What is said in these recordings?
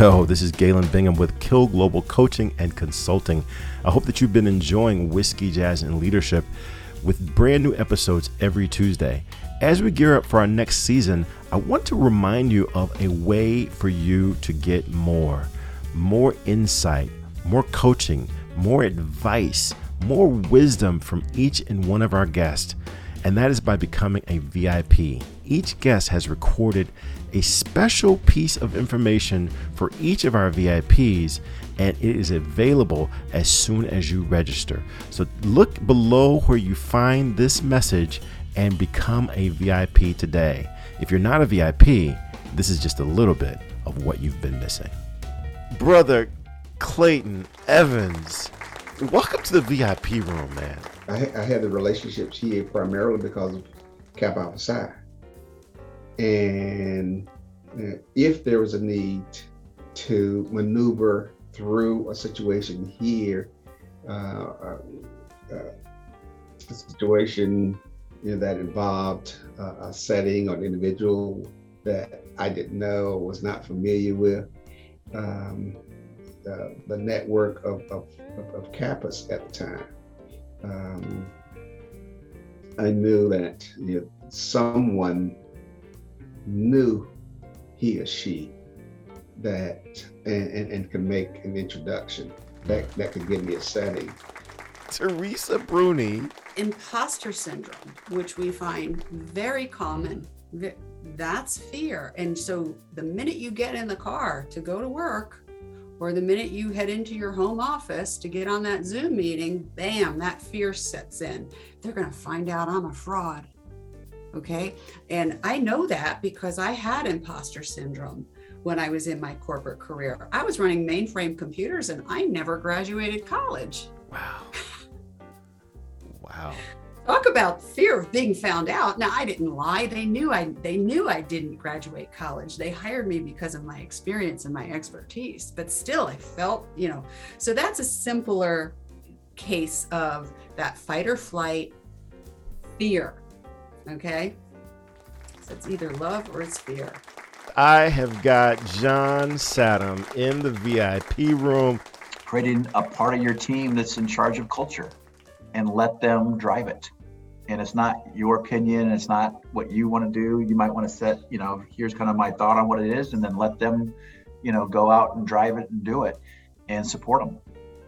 Yo, this is Galen Bingham with Kill Global Coaching and Consulting. I hope that you've been enjoying Whiskey, Jazz, and Leadership with brand new episodes every Tuesday. As we gear up for our next season, I want to remind you of a way for you to get more more insight, more coaching, more advice, more wisdom from each and one of our guests. And that is by becoming a VIP. Each guest has recorded a special piece of information for each of our VIPs, and it is available as soon as you register. So look below where you find this message and become a VIP today. If you're not a VIP, this is just a little bit of what you've been missing. Brother Clayton Evans, welcome to the VIP room, man. I, I had the relationships here primarily because of Kappa Alpha Psi. And uh, if there was a need to maneuver through a situation here, uh, uh, uh a situation you know, that involved uh, a setting or an individual that I didn't know or was not familiar with, um, the, network of, of, of, Kappas at the time. Um, I knew that you know, someone knew he or she that and, and, and can make an introduction that, that could give me a setting. Teresa Bruni. Imposter syndrome, which we find very common. That's fear. And so the minute you get in the car to go to work, or the minute you head into your home office to get on that Zoom meeting, bam, that fear sets in. They're going to find out I'm a fraud. Okay. And I know that because I had imposter syndrome when I was in my corporate career. I was running mainframe computers and I never graduated college. Wow. wow. Talk about fear of being found out. Now I didn't lie. They knew I they knew I didn't graduate college. They hired me because of my experience and my expertise. But still I felt, you know. So that's a simpler case of that fight or flight fear Okay. So it's either love or it's fear. I have got John Saddam in the VIP room. Creating a part of your team that's in charge of culture and let them drive it. And it's not your opinion, it's not what you want to do. You might want to set, you know, here's kind of my thought on what it is, and then let them, you know, go out and drive it and do it and support them.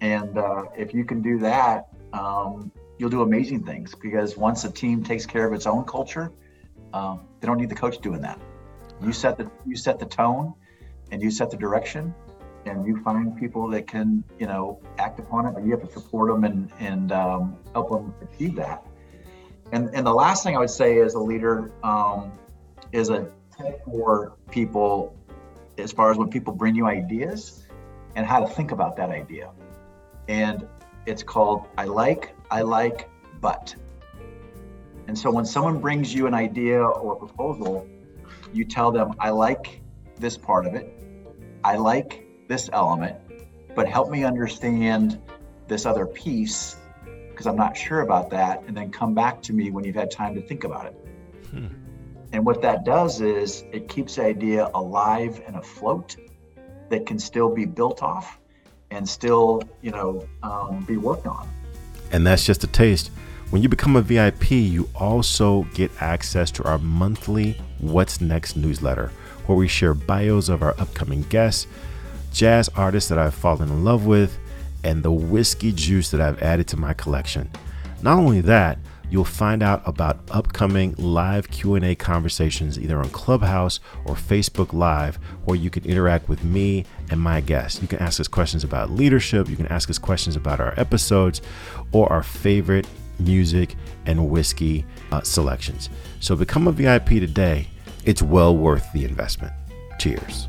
And uh, if you can do that, um, you'll do amazing things because once a team takes care of its own culture, um, they don't need the coach doing that. You set the you set the tone, and you set the direction, and you find people that can you know act upon it. But you have to support them and and um, help them achieve that. And and the last thing I would say as a leader um, is a tip for people as far as when people bring you ideas and how to think about that idea. And it's called I like I like but. And so when someone brings you an idea or proposal, you tell them, I like this part of it. I like this element, but help me understand this other piece because I'm not sure about that. And then come back to me when you've had time to think about it. Hmm. And what that does is it keeps the idea alive and afloat that can still be built off and still, you know, um, be worked on. And that's just a taste. When you become a VIP, you also get access to our monthly What's Next newsletter, where we share bios of our upcoming guests, jazz artists that I've fallen in love with, and the whiskey juice that I've added to my collection. Not only that, you'll find out about upcoming live Q&A conversations either on Clubhouse or Facebook Live where you can interact with me and my guests. You can ask us questions about leadership, you can ask us questions about our episodes or our favorite music, and whiskey uh, selections. So become a VIP today. It's well worth the investment. Cheers.